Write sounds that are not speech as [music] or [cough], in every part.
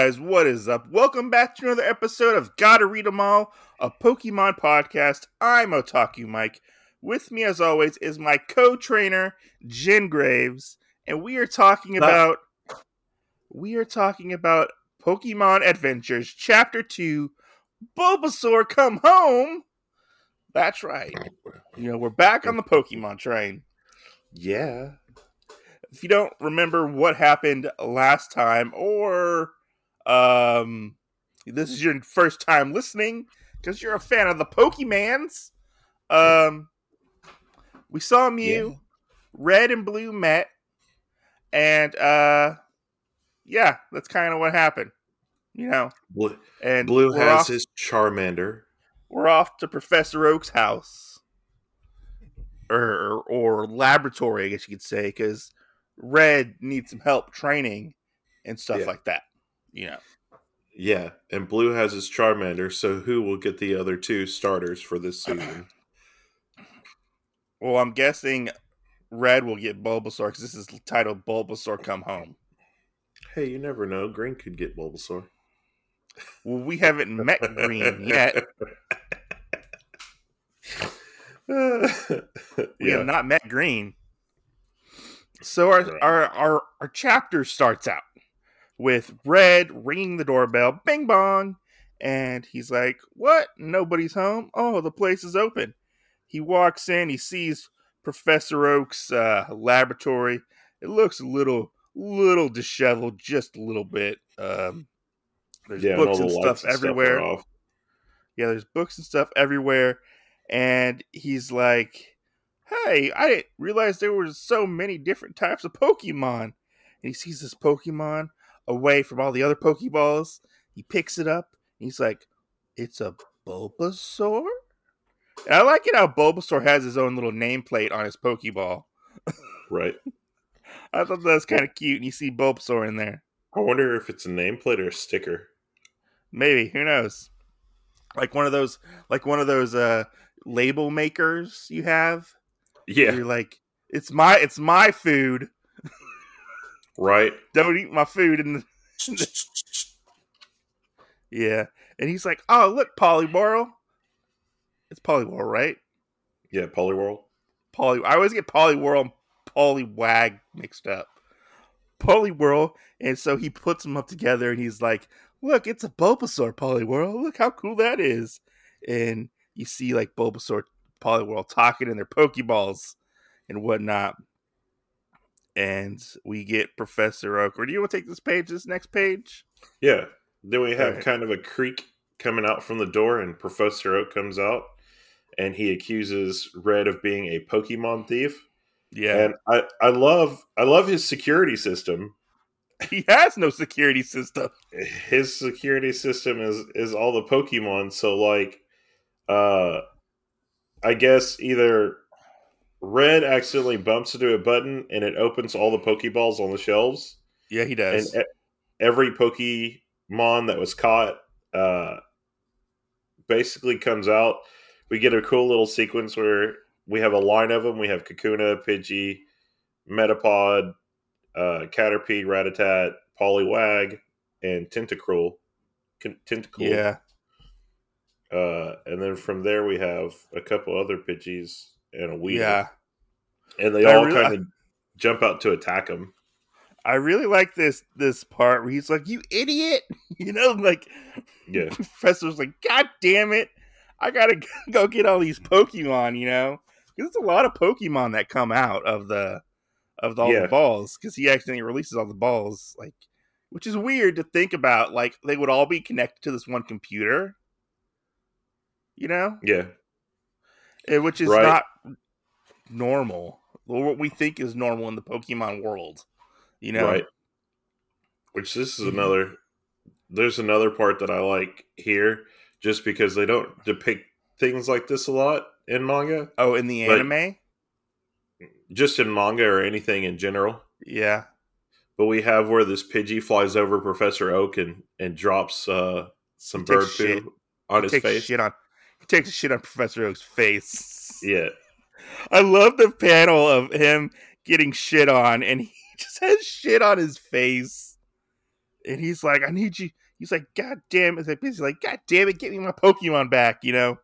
Guys, what is up? Welcome back to another episode of Gotta Read 'em All, a Pokemon podcast. I'm Otaku Mike. With me, as always, is my co-trainer Jen Graves, and we are talking about we are talking about Pokemon Adventures Chapter Two, Bulbasaur Come Home. That's right. You know we're back on the Pokemon train. Yeah. If you don't remember what happened last time, or um, this is your first time listening because you're a fan of the Pokemans, um, we saw Mew, Yeah. Red and Blue met, and uh, yeah, that's kind of what happened. You know, Blue, and Blue has off, his Charmander. we're off to Professor Oak's house, or or laboratory, I guess you could say, because Red needs some help training and stuff Yeah. like that. You know, Yeah, and Blue has his Charmander. So who will get the other two starters for this uh, season? well, I'm guessing Red will get Bulbasaur because this is titled Bulbasaur Come Home. hey, you never know. Green could get Bulbasaur. Well, we haven't met Green yet. [laughs] We yeah. have not met Green. So our, Right. our our our chapter starts out with Red ringing the doorbell, bing bong, and he's like, "What? Nobody's home? Oh, the place is open." He walks in, he sees Professor Oak's uh, laboratory. It looks a little little disheveled, just a little bit. Um, there's yeah, books and the stuff everywhere. off. Yeah, there's books and stuff everywhere. And he's like, Hey, I didn't realize there were so many different types of Pokemon. And he sees this Pokemon away from all the other Pokeballs. He picks it up. And he's like, It's a Bulbasaur? And I like it how Bulbasaur has his own little nameplate on his Pokeball. [laughs] Right. I thought that was kind of cute. And you see Bulbasaur in there. I wonder if it's a nameplate or a sticker. Maybe. Who knows? Like one of those like one of those uh label makers you have. Yeah. You're like, it's my it's my food. Right. Don't eat my food. And [laughs] yeah, and he's like, oh look, Poliwhirl. It's Poliwhirl, right? yeah. Poliwhirl. Poly. I always get Poliwhirl and Poliwag mixed up. Poliwhirl, and so he puts them up together, and he's like, look, it's a Bulbasaur Poliwhirl. Look how cool that is. And you see like Bulbasaur, Poliwhirl talking in their Pokeballs and whatnot. And we get Professor Oak. Or do you want to take this page, this next page? Yeah. Then we have Alright. kind of a creak coming out from the door, and Professor Oak comes out, and he accuses Red of being a Pokemon thief. Yeah. And I, I love I love his security system. he has no security system. His security system is is all the Pokemon. So like, uh, I guess either Red accidentally bumps into a button and it opens all the Pokeballs on the shelves, Yeah, he does. e- every Pokemon that was caught uh, basically comes out. We get a cool little sequence where we have a line of them. We have Kakuna, Pidgey, Metapod, uh, Caterpie, Rattata, Poliwag, and Tentacruel. Tentacool. yeah. Uh, and then from there we have a couple other Pidgeys and a Weedle. Yeah. And they I all really- kind of jump out to attack him. I really like this this part where he's like, "You idiot!" [laughs] You know, like Yeah. [laughs] Professor's like, "God damn it! I gotta [laughs] go get all these Pokemon." You know, because it's a lot of Pokemon that come out of the of all Yeah. the balls because he accidentally releases all the balls, like, which is weird to think about. Like they would all be connected to this one computer. You know, Yeah. Eh, which is Right. not normal. Or what we think is normal in the Pokemon world. You know, Right. Which this is Mhm. another. There's another part that I like here, just because they don't depict things like this a lot in manga. Oh, in the Like- anime, Just in manga or anything in general. yeah. But we have where this Pidgey flies over Professor Oak and, and drops uh, some bird shit. poo on his takes face. shit on he takes a shit on Professor Oak's face. Yeah. I love the panel of him getting shit on, and he [laughs] just has shit on his face. and he's like, I need you. He's like, God damn it! He's like, God damn it, get me my Pokemon back, you know.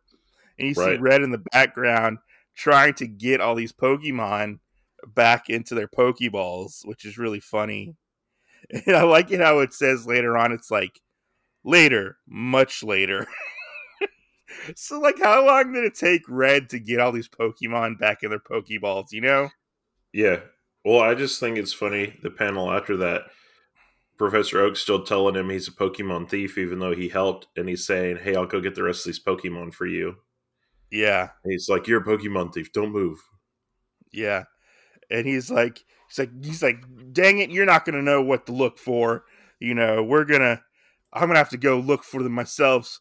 And you right. see Red in the background trying to get all these Pokemon back into their Pokeballs, which is really funny. [laughs] And I like it how it says later on, it's like later, much later. [laughs] so, like, how long did it take Red to get all these Pokemon back in their Pokeballs, you know? Yeah. Well, I just think it's funny the panel after that. Professor Oak's still telling him he's a Pokemon thief, even though he helped, and he's saying, Hey, I'll go get the rest of these Pokemon for you. Yeah. And he's like, You're a Pokemon thief, don't move. Yeah. And he's like he's like he's like, dang it, you're not gonna know what to look for. You know, we're gonna I'm gonna have to go look for them myself.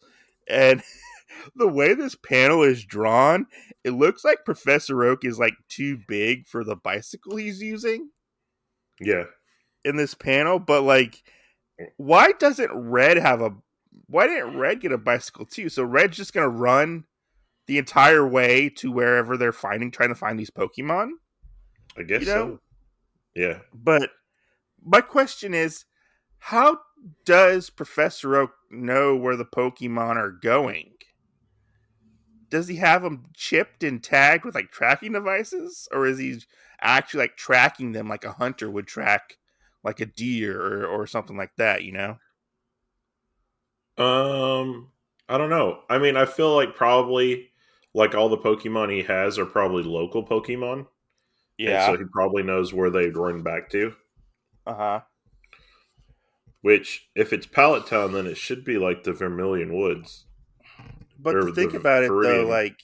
And [laughs] [laughs] the way this panel is drawn, it looks like Professor Oak is like too big for the bicycle he's using. Yeah. In this panel, but like why doesn't Red have a why didn't Red get a bicycle too? So Red's just gonna run the entire way to wherever they're finding trying to find these Pokemon. I guess you know? so. Yeah. But my question is how does Professor Oak know where the Pokemon are going? Does he have them chipped and tagged with like tracking devices, or is he actually like tracking them like a hunter would track like a deer or, or something like that? You know. Um, I don't know. I mean, I feel like probably like all the Pokemon he has are probably local Pokemon. Yeah. And so he probably knows where they'd run back to. Uh huh. Which, if it's Pallet Town, then it should be like the Vermilion Woods. But to think about it, though, like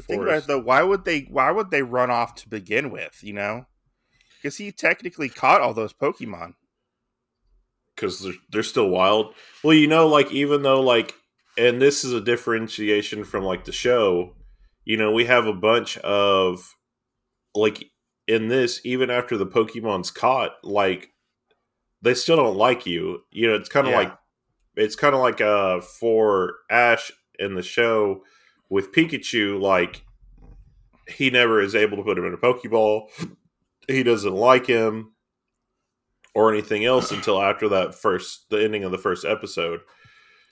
think about it though, why would they? Why would they run off to begin with? You know, because he technically caught all those Pokemon. Because they're they're still wild. Well, you know, like even though like, and this is a differentiation from like the show. You know, we have a bunch of like in this, even after the Pokemon's caught, like they still don't like you. You know, it's kind of yeah. like it's kind of like uh for Ash in the show with Pikachu, like he never is able to put him in a Pokeball. He doesn't like him or anything else [clears throat] until after that first the ending of the first episode.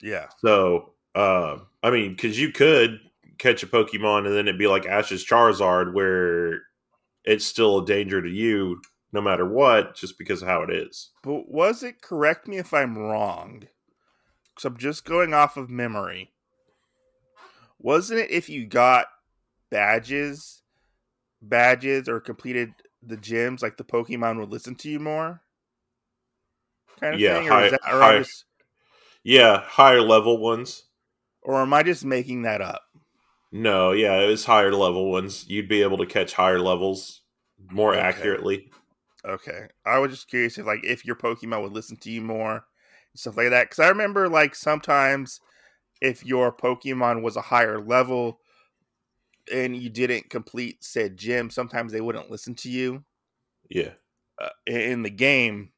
Yeah. So, uh, I mean, because you could catch a Pokemon and then it'd be like Ash's Charizard, where it's still a danger to you no matter what, just because of how it is. But was it correct me if I'm wrong? Because I'm just going off of memory. Wasn't it if you got badges, badges, or completed the gyms, like the Pokemon would listen to you more? Kind of yeah, thing? High, that, or high, just, yeah, higher level ones. Or am I just making that up? No, yeah, it was higher level ones. You'd be able to catch higher levels more okay. accurately. Okay, I was just curious if like if your Pokemon would listen to you more, and stuff like that. Because I remember like sometimes if your Pokemon was a higher level and you didn't complete said gym, sometimes they wouldn't listen to you. Yeah, uh, in the game,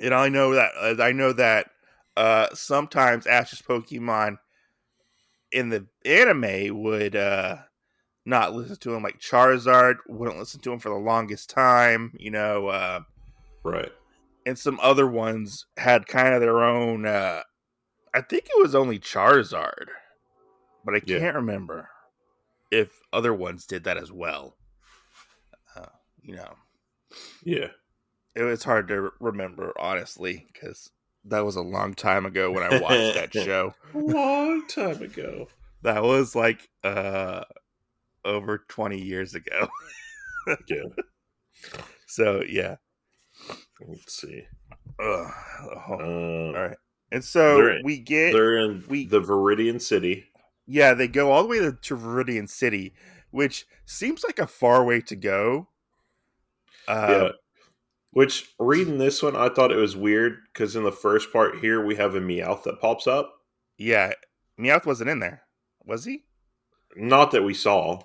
and I know that I know that uh, sometimes Ash's Pokemon in the anime would uh not listen to him like Charizard wouldn't listen to him for the longest time, you know, uh right. And some other ones had kind of their own uh I think it was only Charizard, but I can't remember if other ones did that as well. Uh, you know. Yeah. It was hard to remember honestly cuz that was a long time ago when I watched that [laughs] show. long time ago. That was like uh over 20 years ago. yeah. [laughs] So, yeah. Let's see. Uh, oh, all right. And so in, we get they're in we, the Viridian City. Yeah, they go all the way to, to Viridian City, which seems like a far way to go. Uh, yeah. Which reading this one, I thought it was weird because in the first part here we have a Meowth that pops up. Yeah, Meowth wasn't in there, was he? Not that we saw.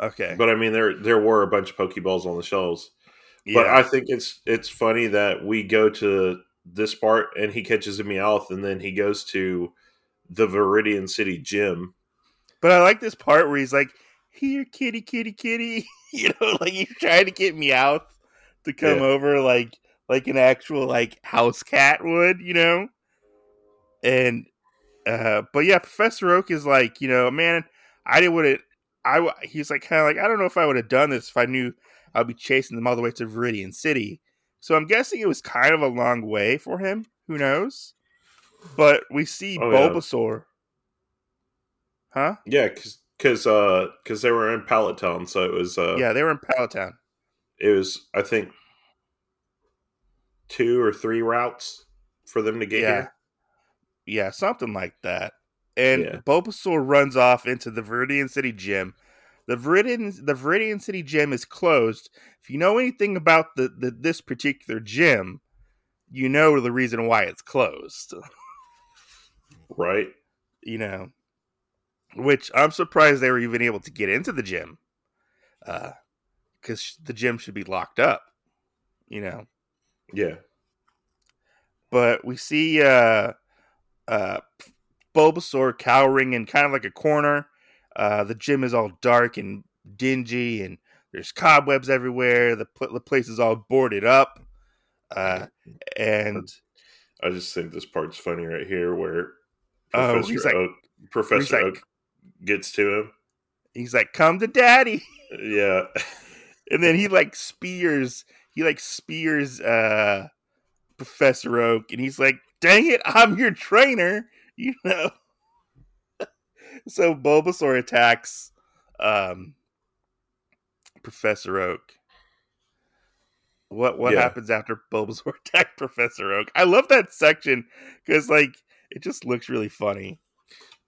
Okay, but I mean there there were a bunch of Pokeballs on the shelves. Yeah. But I think it's it's funny that we go to this part and he catches a Meowth and then he goes to the Viridian City gym. But I like this part where he's like, "Here, kitty, kitty, kitty," [laughs] you know, like he's trying to get Meowth to come yeah. over like like an actual like house cat would, you know. And uh, but yeah, Professor Oak is like, you know, man, I didn't would have. I he's like kind of like I don't know if I would have done this if I knew I'd be chasing them all the way to Viridian City. So I'm guessing it was kind of a long way for him. Who knows? But we see Oh, yeah. Bulbasaur. Huh? Yeah, because because uh, 'cause they were in Pallet Town, so it was uh, yeah, they were in Pallet Town. it was I think two or three routes for them to get Yeah. here. Yeah, something like that. And Yeah. Bulbasaur runs off into the Viridian City gym. The Viridian the Viridian City gym is closed. If you know anything about the, the this particular gym, you know the reason why it's closed. Right? You know, which I'm surprised they were even able to get into the gym, Uh, because the gym should be locked up. You know, Yeah. but we see uh uh Bulbasaur cowering in kind of like a corner. Uh the gym is all dark and dingy and there's cobwebs everywhere. The pl- the place is all boarded up. Uh [laughs] and I just think this part's funny right here where Oh, Professor like- Oak Professor like- Oak gets to him. he's like, "Come to daddy." Yeah. [laughs] And then he like spears he like spears uh Professor Oak and he's like, "Dang it, I'm your trainer." [laughs] You know. [laughs] so Bulbasaur attacks um Professor Oak. What what Yeah. happens after Bulbasaur [laughs] attacked Professor Oak? I love that section cuz like it just looks really funny.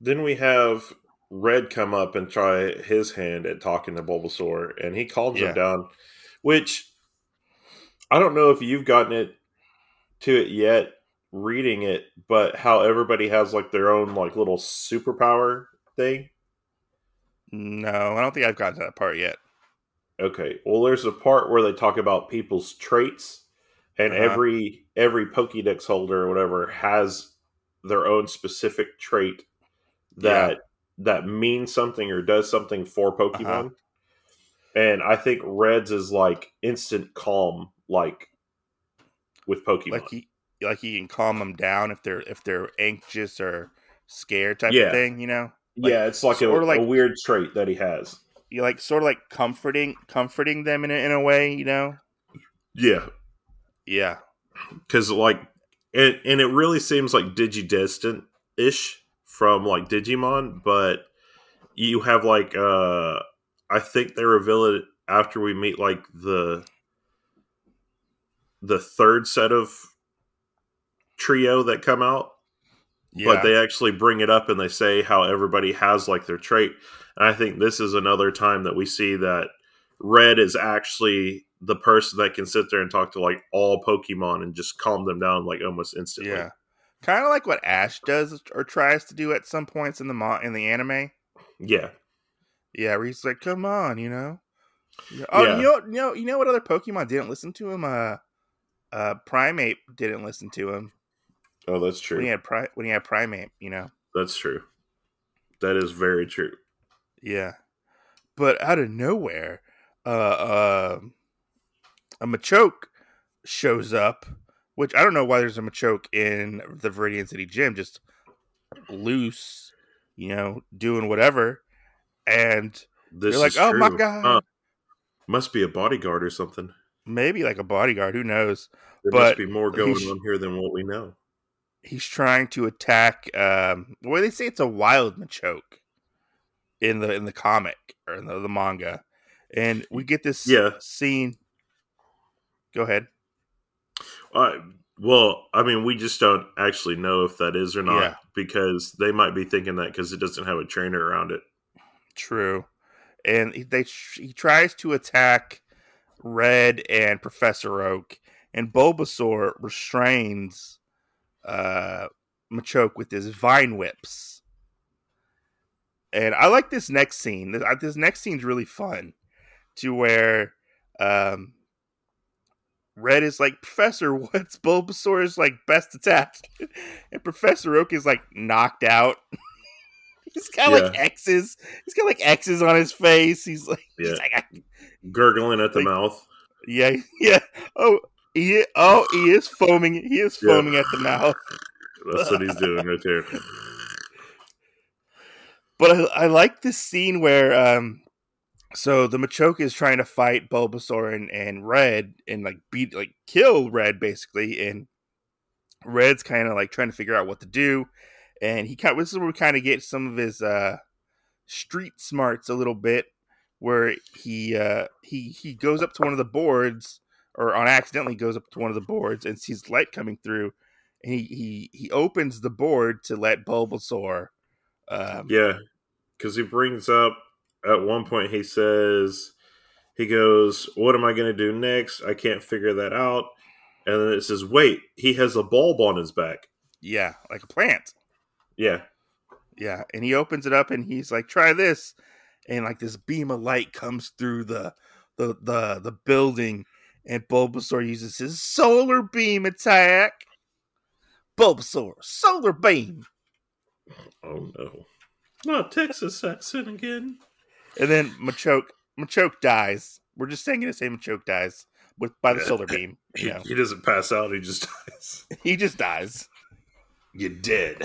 Then we have Red come up and try his hand at talking to Bulbasaur, and he calms Yeah. him down. Which I don't know if you've gotten it to it yet, reading it, but how everybody has like their own like little superpower thing. No, I don't think I've gotten to that part yet. Okay. Well, there's a part where they talk about people's traits, and Uh-huh. every every Pokédex holder or whatever has their own specific trait that that means something or does something for Pokemon. Uh-huh. And I think Reds is like instant calm, like with Pokemon. like he like he can calm them down if they're if they're anxious or scared type Yeah. of thing you know like- yeah, it's like a, like- a weird trait that he has. you like sort of like comforting comforting them in a, in a way you know? Yeah, yeah. Because like and, and it really seems like digidestined ish from like digimon but you have like uh i think they reveal it after we meet like the the third set of trio that come out yeah. but they actually bring it up and they say how everybody has like their trait. And i think this is another time that we see that red is actually the person that can sit there and talk to like all pokemon and just calm them down like almost instantly. Yeah. Kind of like what ash does or tries to do at some points in the mo- in the anime. Yeah. Yeah where he's like come on you know? Oh Yeah. you know you know you know what other pokemon didn't listen to him? Uh uh Primeape didn't listen to him oh that's true when he had pri- when he had Primeape you know that's true that is very true Yeah. But out of nowhere, uh, uh a Machoke shows up, which I don't know why there's a Machoke in the Viridian City gym, just loose, you know, doing whatever. And this you're like, oh my god, Huh. must be a bodyguard or something maybe like a bodyguard, who knows? there But must be more going he's- on here than what we know He's trying to attack um well they say it's a wild Machoke in the in the comic or in the, the manga. And we get this Yeah. scene. Go ahead. Uh, well, I mean, we just don't actually know if that is or not Yeah. because they might be thinking that because it doesn't have a trainer around it. True, and they he tries to attack Red and Professor Oak, and Bulbasaur restrains uh, Machoke with his vine whips. And I like this next scene. This, this next scene's really fun, to where um, Red is like, Professor, [laughs] what's Bulbasaur's like best attack? [laughs] and Professor Oak is like knocked out. [laughs] He's got like X's. He's got like X's on his face. He's like, Yeah. he's like, I- Gurgling at the Like- mouth. yeah, yeah. Oh, He oh he is foaming. He is Yeah. foaming at the mouth. That's what he's doing right there. But I, I like this scene where um so the Machoke is trying to fight Bulbasaur and, and Red and like beat like kill Red basically and Red's kind of like trying to figure out what to do and he kind this is where we kind of get some of his uh street smarts a little bit where he uh he he goes up to one of the boards or on accidentally goes up to one of the boards and sees light coming through and he he he opens the board to let Bulbasaur um Yeah, because he brings up at one point he says he goes, "What am I going to do next? I can't figure that out." And then it says, "Wait, he has a bulb on his back." yeah like a plant Yeah, Yeah, and he opens it up and he's like, "Try this," and like this beam of light comes through the the the the building, and Bulbasaur uses his solar beam attack. Bulbasaur, solar beam, Oh no. Not Texas accent again. and then Machoke Machoke dies. We're just saying to say Machoke dies with by the solar beam. [coughs] He, know, he doesn't pass out, he just dies. [laughs] he just dies. You're dead.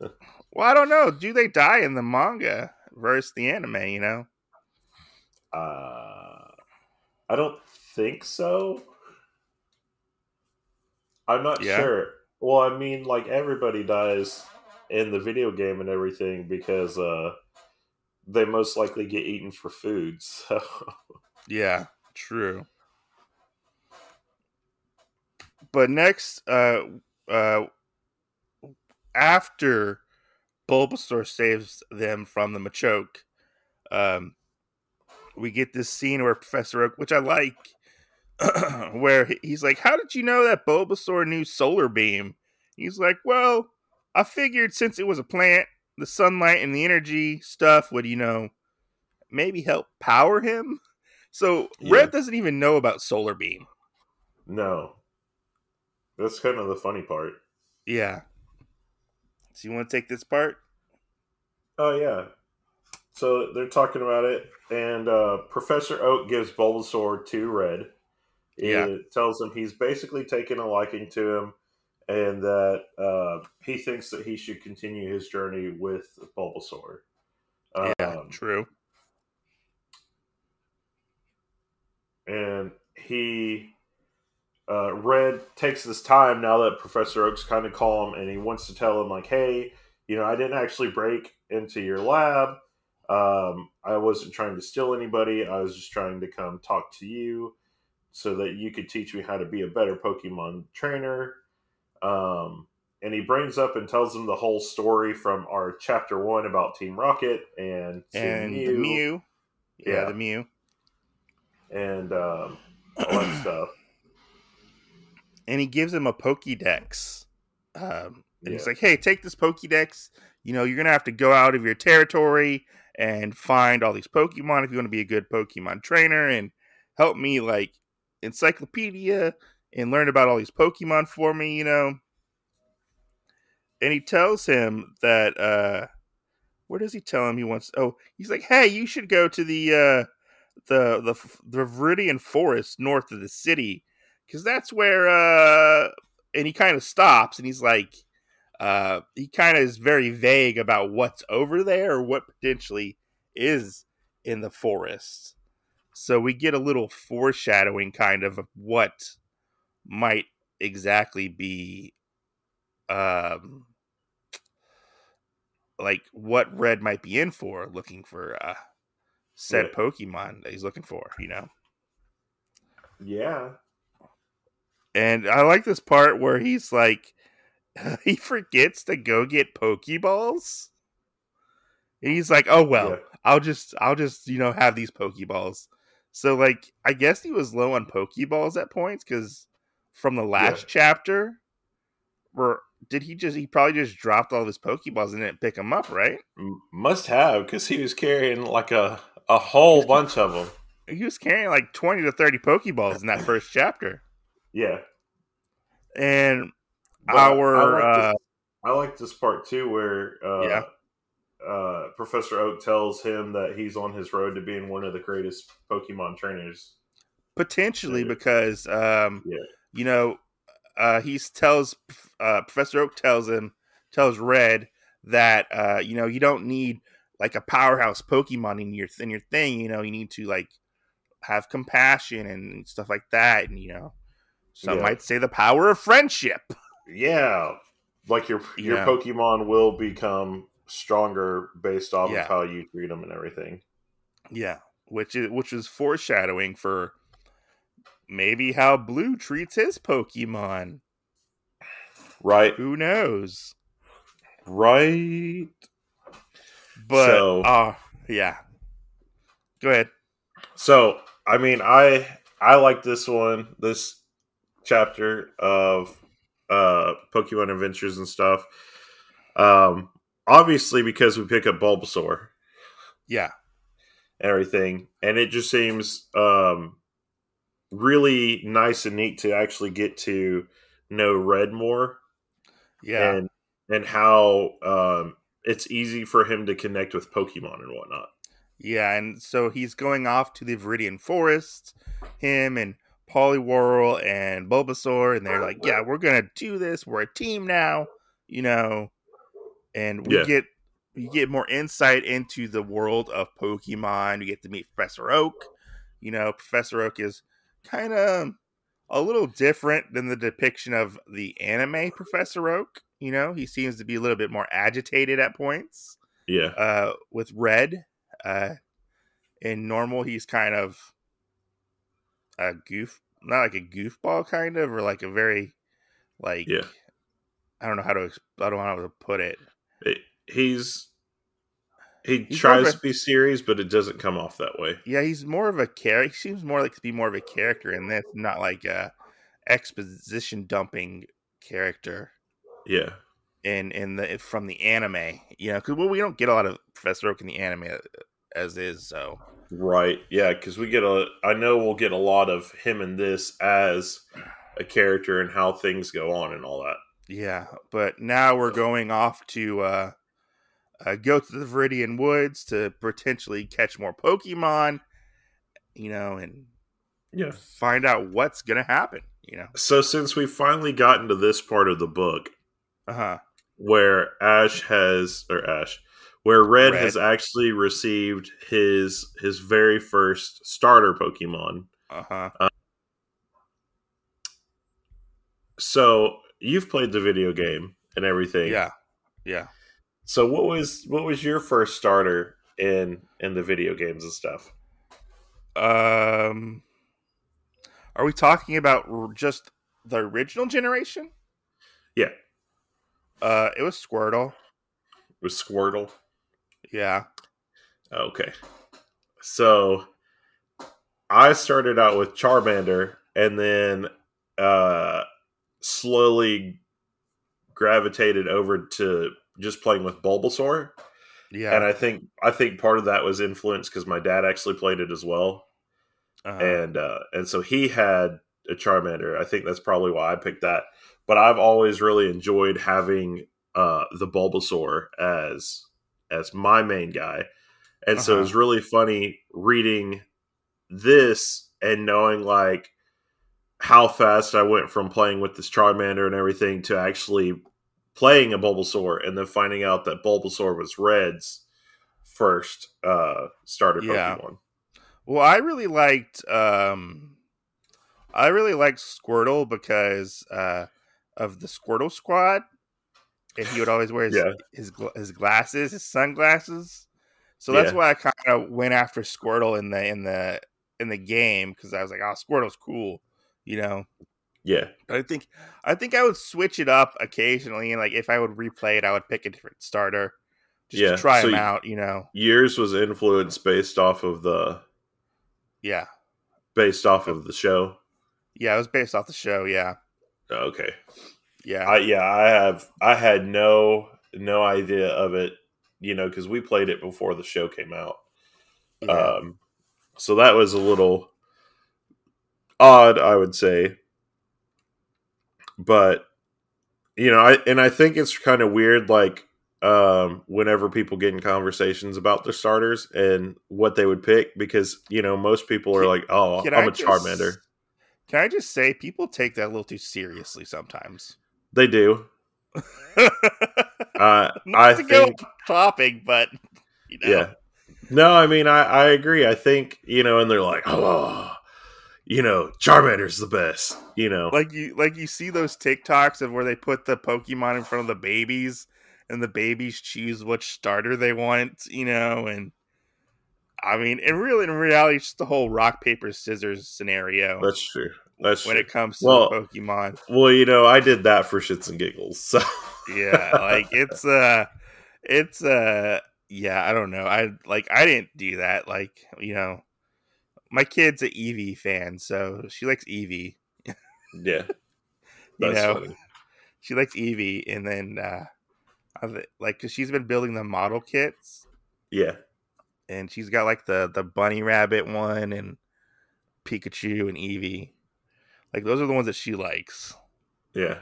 [laughs] Well, I don't know. Do they die in the manga versus the anime? You know, Uh, I don't think so. I'm not Yeah. sure. Well, I mean, like everybody dies in the video game and everything because uh, they most likely get eaten for food. [laughs] So Yeah, true. But next, uh, uh, after Bulbasaur saves them from the Machoke, um, we get this scene where Professor Oak, which I like, [clears throat] where he's like, "How did you know that Bulbasaur knew Solar Beam?" He's like, "Well, I figured since it was a plant, the sunlight and the energy stuff would, you know, maybe help power him." [laughs] So Yeah. Red doesn't even know about Solar Beam. no, that's kind of the funny part. Yeah. So you want to take this part? Oh yeah. So they're talking about it, and uh, Professor Oak gives Bulbasaur to Red. Yeah. It tells him he's basically taken a liking to him, and that uh, he thinks that he should continue his journey with Bulbasaur. yeah, Um, true. and he uh, Red takes this time now that Professor Oak's kind of calm, and he wants to tell him like, "Hey, you know, I didn't actually break into your lab. Um, I wasn't trying to steal anybody. I was just trying to come talk to you so that you could teach me how to be a better Pokemon trainer." Um, and he brings up and tells him the whole story from our chapter one about Team Rocket and Team And Mew, the Mew. Yeah, Yeah. the Mew. and um, all that [clears throat] stuff. And he gives him a Pokédex. Um, and he's like, hey, take this Pokédex. You know, you're going to have to go out of your territory and find all these Pokemon if you want to be a good Pokemon trainer and help me, like, encyclopedia and learn about all these Pokemon for me, you know. And he tells him that, uh, where does he tell him he wants? Oh, he's like, hey, you should go to the, uh, the, the, the Viridian Forest north of the city because that's where, uh, and he kind of stops and he's like, uh, he kind of is very vague about what's over there or what potentially is in the forest. So we get a little foreshadowing kind of of what might exactly be um like what red might be in for looking for uh said Right. pokemon that he's looking for you know Yeah. and i like this part where he's like [laughs] he forgets to go get pokeballs and he's like oh well Yeah. i'll just i'll just you know have these pokeballs so like i guess he was low on pokeballs at points because from the last chapter where did he just he probably just dropped all of his pokeballs and didn't pick them up right Must have because he was carrying like a a whole bunch of them. [laughs] he was carrying like 20 to 30 pokeballs in that first chapter Yeah. and But our I like, uh this, I like this part too, where uh, Yeah. Uh, Professor Oak tells him that he's on his road to being one of the greatest Pokemon trainers. potentially because um Yeah. you know, uh, he tells uh, Professor Oak tells him tells Red that uh, you know you don't need like a powerhouse Pokemon in your in your thing. You know, you need to like have compassion and stuff like that. And you know, some Yeah. might say the power of friendship. Yeah, like your your Yeah. Pokemon will become stronger based off Yeah. of how you treat them and everything. Yeah, which is which is foreshadowing for maybe how Blue treats his Pokemon. Right, Who knows? right. But So- uh yeah. Go ahead. So, I mean, I I like this one, this chapter of uh Pokemon Adventures and stuff. Um, obviously because we pick up Bulbasaur Yeah. everything, and it just seems um really nice and neat to actually get to know Red more Yeah. and and how um it's easy for him to connect with Pokemon and whatnot. Yeah, and so he's going off to the Viridian Forest, him and Poliwhirl and Bulbasaur, and they're like, Yeah, we're gonna do this, we're a team now, you know. And we Yeah. get we get more insight into the world of Pokemon. We get to meet Professor Oak. You know, Professor Oak is kind of a little different than the depiction of the anime Professor Oak. You know, he seems to be a little bit more agitated at points Yeah. uh, with Red. Uh, in normal, he's kind of a goof, not like a goofball, kind of, or like a very, like, Yeah. I don't know how to, I don't know how to put it. It, he's he He's tries a- to be serious, but it doesn't come off that way. Yeah, he's more of a character. He seems more like to be more of a character in this, not like a exposition dumping character Yeah. in in the from the anime. You know, because well, we don't get a lot of Professor Oak in the anime uh, as is. So Right. Yeah, because we get a. I know we'll get a lot of him in this as a character and how things go on and all that. Yeah, but now we're going off to uh, uh, go to the Viridian Woods to potentially catch more Pokemon, you know, and Yeah. find out what's gonna happen. You know, So since we've finally gotten to this part of the book uh huh, where Ash has or Ash, where Red, Red. has actually received his his very first starter Pokemon. uh huh. So you've played the video game and everything. Yeah, yeah. So what was what was your first starter in in the video games and stuff? Um, are we talking about just the original generation? Yeah. Uh, it was Squirtle. It was Squirtle. Yeah. Okay. So I started out with Charmander and then uh slowly gravitated over to just playing with Bulbasaur. Yeah. And I think I think part of that was influenced because my dad actually played it as well. uh-huh. And uh and so he had a Charmander. I think that's probably why I picked that. But I've always really enjoyed having uh the Bulbasaur as as my main guy. And so it Uh-huh. was really funny reading this and knowing like how fast I went from playing with this Charmander and everything to actually playing a Bulbasaur and then finding out that Bulbasaur was Red's first uh starter Yeah. Pokemon. Well, I really liked um I really liked Squirtle because uh of the Squirtle squad. And he would always wear his Yeah. his, his glasses, his sunglasses. So that's Yeah. why I kind of went after Squirtle in the in the in the game because I was like, "Oh, Squirtle's cool," you know. Yeah. But I think I think I would switch it up occasionally, and like if I would replay it, I would pick a different starter just Yeah, to try so him out, you know. Yours was influenced based off of the Yeah, based off of the show. yeah, it was based off the show. Yeah, Okay. yeah. I yeah, I have I had no no idea of it, you know, because we played it before the show came out. yeah. Um so that was a little odd, I would say. But you know, I and I think it's kind of weird like um whenever people get in conversations about their starters and what they would pick because you know most people are Can- like oh i'm I a just- charmander Can I just say people take that a little too seriously sometimes? They do. [laughs] Uh, Not I to go think, off topic, but you know, yeah. No, I mean, I, I agree. I think, you know, and they're like, oh, you know, Charmander's the best, you know. like you like you see those TikToks of where they put the Pokemon in front of the babies, and the babies choose which starter they want, you know, and I mean, and really, in reality, it's just the whole rock paper scissors scenario That's true. That's when true. it comes to Well- Pokemon. well, you know, I did that for shits and giggles. So, yeah like it's uh it's uh yeah i don't know i like i didn't do that like you know my kid's a Eevee fan so she likes Eevee yeah. [laughs] You know. funny. she likes Eevee and then uh like because she's been building the model kits Yeah. and she's got like the the bunny rabbit one and pikachu and Eevee like those are the ones that she likes Yeah.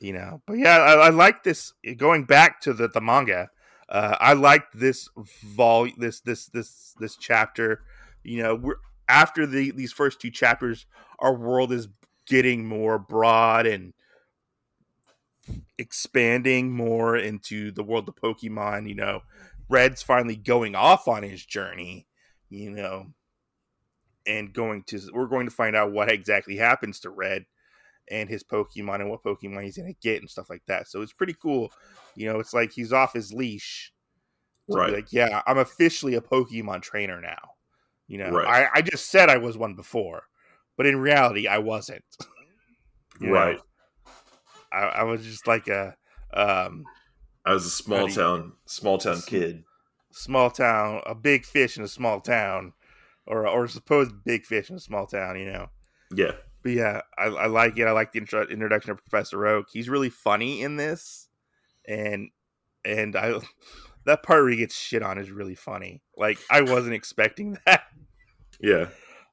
you know but yeah i, I like this going back to the, the manga uh, i liked this vol this this this this chapter you know we're after the these first two chapters our world is getting more broad and expanding more into the world of pokemon you know red's finally going off on his journey you know and going to we're going to find out what exactly happens to red and his Pokemon and what Pokemon he's gonna get and stuff like that. So it's pretty cool. You know, it's like he's off his leash. to Right. Like, yeah, I'm officially a Pokemon trainer now. You know, Right. I, I just said I was one before, but in reality, I wasn't. [laughs] Right. I, I was just like a um, I was a small town, small town kid. small town, a big fish in a small town, or or supposed big fish in a small town. You know. Yeah. But yeah, I, I like it. I like the intro, introduction of Professor Oak. He's really funny in this, and and I that part where he gets shit on is really funny. Like I wasn't expecting [laughs] that. Yeah.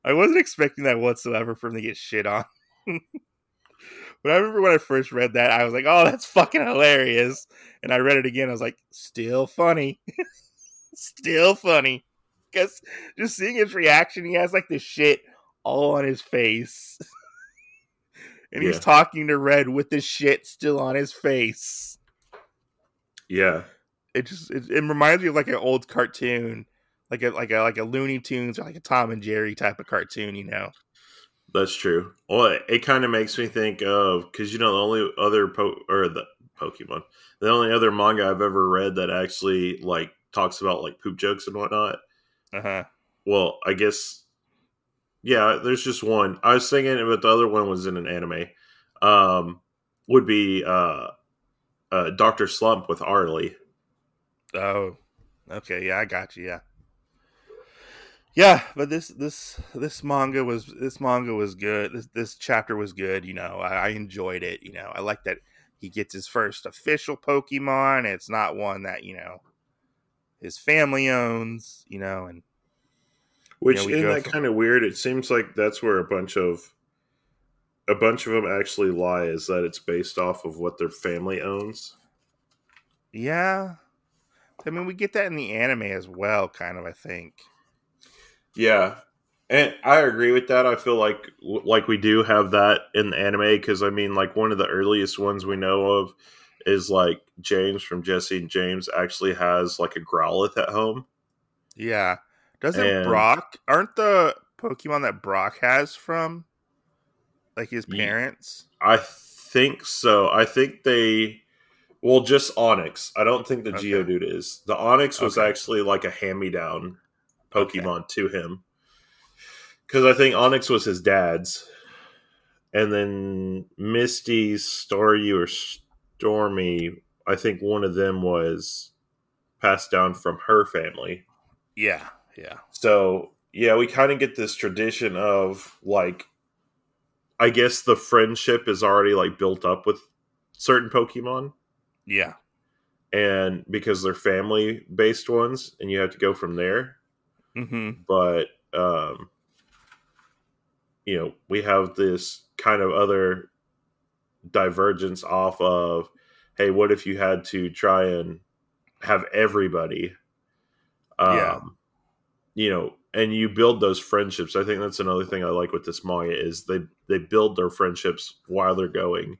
I wasn't expecting that whatsoever for him to get shit on. [laughs] but I remember when I first read that, I was like, "Oh, that's fucking hilarious!" And I read it again. I was like, "Still funny, [laughs] still funny." Because just seeing his reaction, he has like this shit all on his face, and he's Yeah. talking to Red with the shit still on his face. Yeah. It just it, it reminds me of like an old cartoon, like a like a like a Looney Tunes or like a Tom and Jerry type of cartoon, you know. That's true. Well, it, it kind of makes me think of because you know the only other po- or the Pokemon, the only other manga I've ever read that actually like talks about like poop jokes and whatnot. Uh huh. Well, I guess yeah. There's just one. I was thinking, but the other one was in an anime. Um, would be uh, uh, Doctor Slump with Arale. Oh, okay. Yeah, I got you. Yeah, yeah. But this this this manga was this manga was good. This this chapter was good. You know, I, I enjoyed it. You know, I like that he gets his first official Pokemon. It's not one that you know his family owns. You know, and Which Yeah, we isn't that from- kind of weird? It seems like that's where a bunch of a bunch of them actually lie. Is that it's based off of what their family owns? yeah. I mean, we get that in the anime as well, kind of. I think. Yeah, and I agree with that. I feel like like we do have that in the anime because I mean, like one of the earliest ones we know of is like James from Jessie and James actually has like a Growlithe at home. Yeah. Doesn't And- Brock aren't the Pokemon that Brock has from like his parents? I think so. I think they. Well, just Onix. I don't think the Okay. Geodude is. The Onix was Okay. actually like a hand-me-down Okay. Pokemon to him. Because I think Onix was his dad's. And then Misty, Staryu, or Starmie, I think one of them was passed down from her family. Yeah, yeah. So yeah, we kind of get this tradition of like, I guess the friendship is already like built up with certain Pokemon, Yeah. and because they're family based ones, and you have to go from there. Mm-hmm. But um, you know, we have this kind of other divergence off of, hey, what if you had to try and have everybody? Um, Yeah. You know, and you build those friendships. I think that's another thing I like with this manga is they they build their friendships while they're going.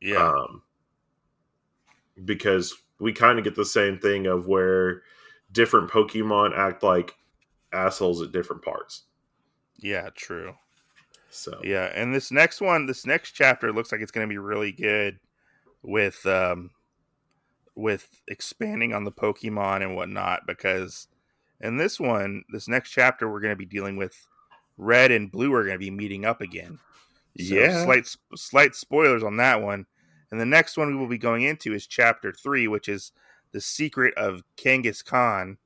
Yeah. Um, because we kind of get the same thing of where different Pokemon act like assholes at different parts. yeah, true. So Yeah, and this next one, this next chapter looks like it's going to be really good with um with expanding on the Pokemon and whatnot because in this one, this next chapter we're going to be dealing with Red and Blue are going to be meeting up again. So Yeah. slight slight spoilers on that one. And the next one we will be going into is chapter 3, which is the secret of Kangaskhan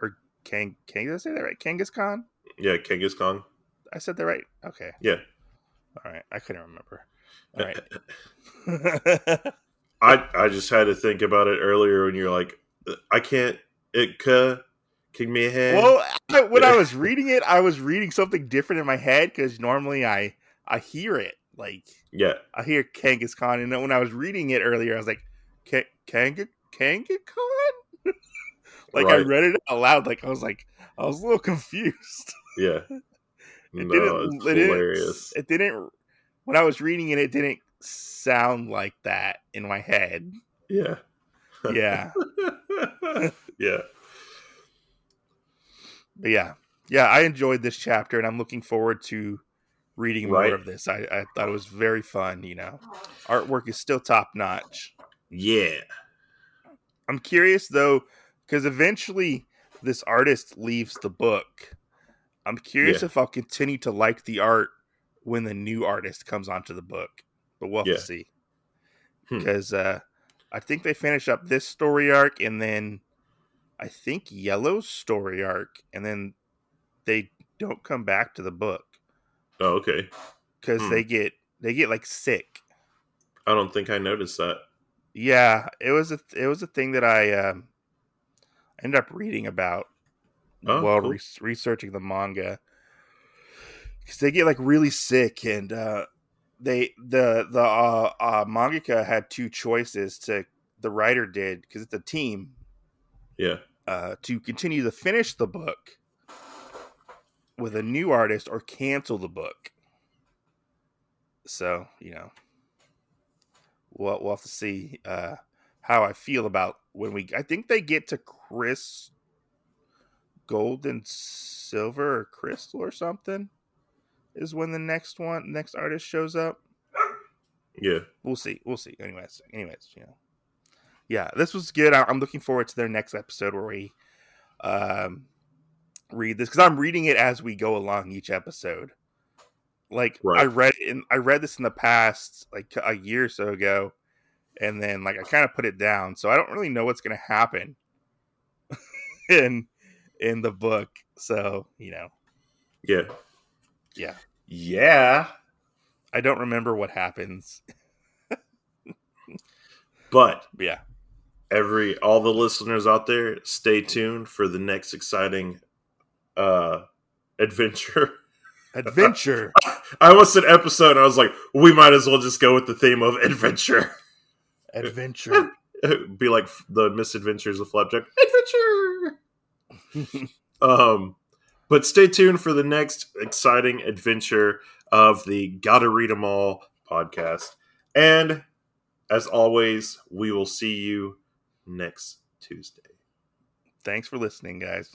or Kang Kang did I say that right? Kangaskhan? yeah, Kangaskhan. I said that right. Okay. Yeah. All right. I couldn't remember. All right. [laughs] I I just had to think about it earlier when you're like, I can't it kick me a hand. well, I, when I [laughs] was reading it, I was reading something different in my head because normally I I hear it like Yeah, I hear Kangaskhan, and then when I was reading it earlier, I was like, Ka- Kanga Kangaskhan. [laughs] like I read it out loud. Like I was like, I was a little [laughs] confused. yeah. [laughs] It no, didn't. it's it didn't. It didn't. When I was reading it, it didn't sound like that in my head. Yeah. Yeah. yeah. But yeah, yeah, I enjoyed this chapter, and I'm looking forward to reading more Right. of this. I, I thought it was very fun. You know, artwork is still top notch. Yeah. I'm curious though, because eventually this artist leaves the book. I'm curious Yeah. if I'll continue to like the art when the new artist comes onto the book, but we'll have Yeah. to see. Hmm. Because uh, I think they finish up this story arc, and then I think Yellow's story arc, and then they don't come back to the book Oh, okay. because Hmm. they get they get like sick. I don't think I noticed that. Yeah, it was a it was a thing that I um, ended up reading about Oh, while cool. re- researching the manga because they get like really sick and uh, they the the uh, uh, mangaka had two choices to the writer did because it's a team Yeah. uh, to continue to finish the book with a new artist or cancel the book. So you know, we'll we'll have to see uh, how I feel about when we. I think they get to Chris Gold and Silver or Crystal or something. Is when the next one next artist shows up Yeah. we'll see. We'll see. Anyways, anyways, you know, yeah, this was good. I- I'm looking forward to their next episode where we um read this because I'm reading it as we go along each episode. Like I read in I read this in the past, like a year or so ago, and then like I kind of put it down, so I don't really know what's gonna happen [laughs] in in the book. So you know, Yeah. yeah, Yeah. I don't remember what happens. But But yeah, every all the listeners out there, stay tuned for the next exciting uh adventure. [laughs] adventure. I almost said episode, and I was like, we might as well just go with the theme of adventure. adventure. [laughs] Be like the misadventures of Flapjack. [laughs] Adventure. Um, but stay tuned for the next exciting adventure of the Gotta Read 'em All podcast. And as always, we will see you next Tuesday. Thanks for listening, guys.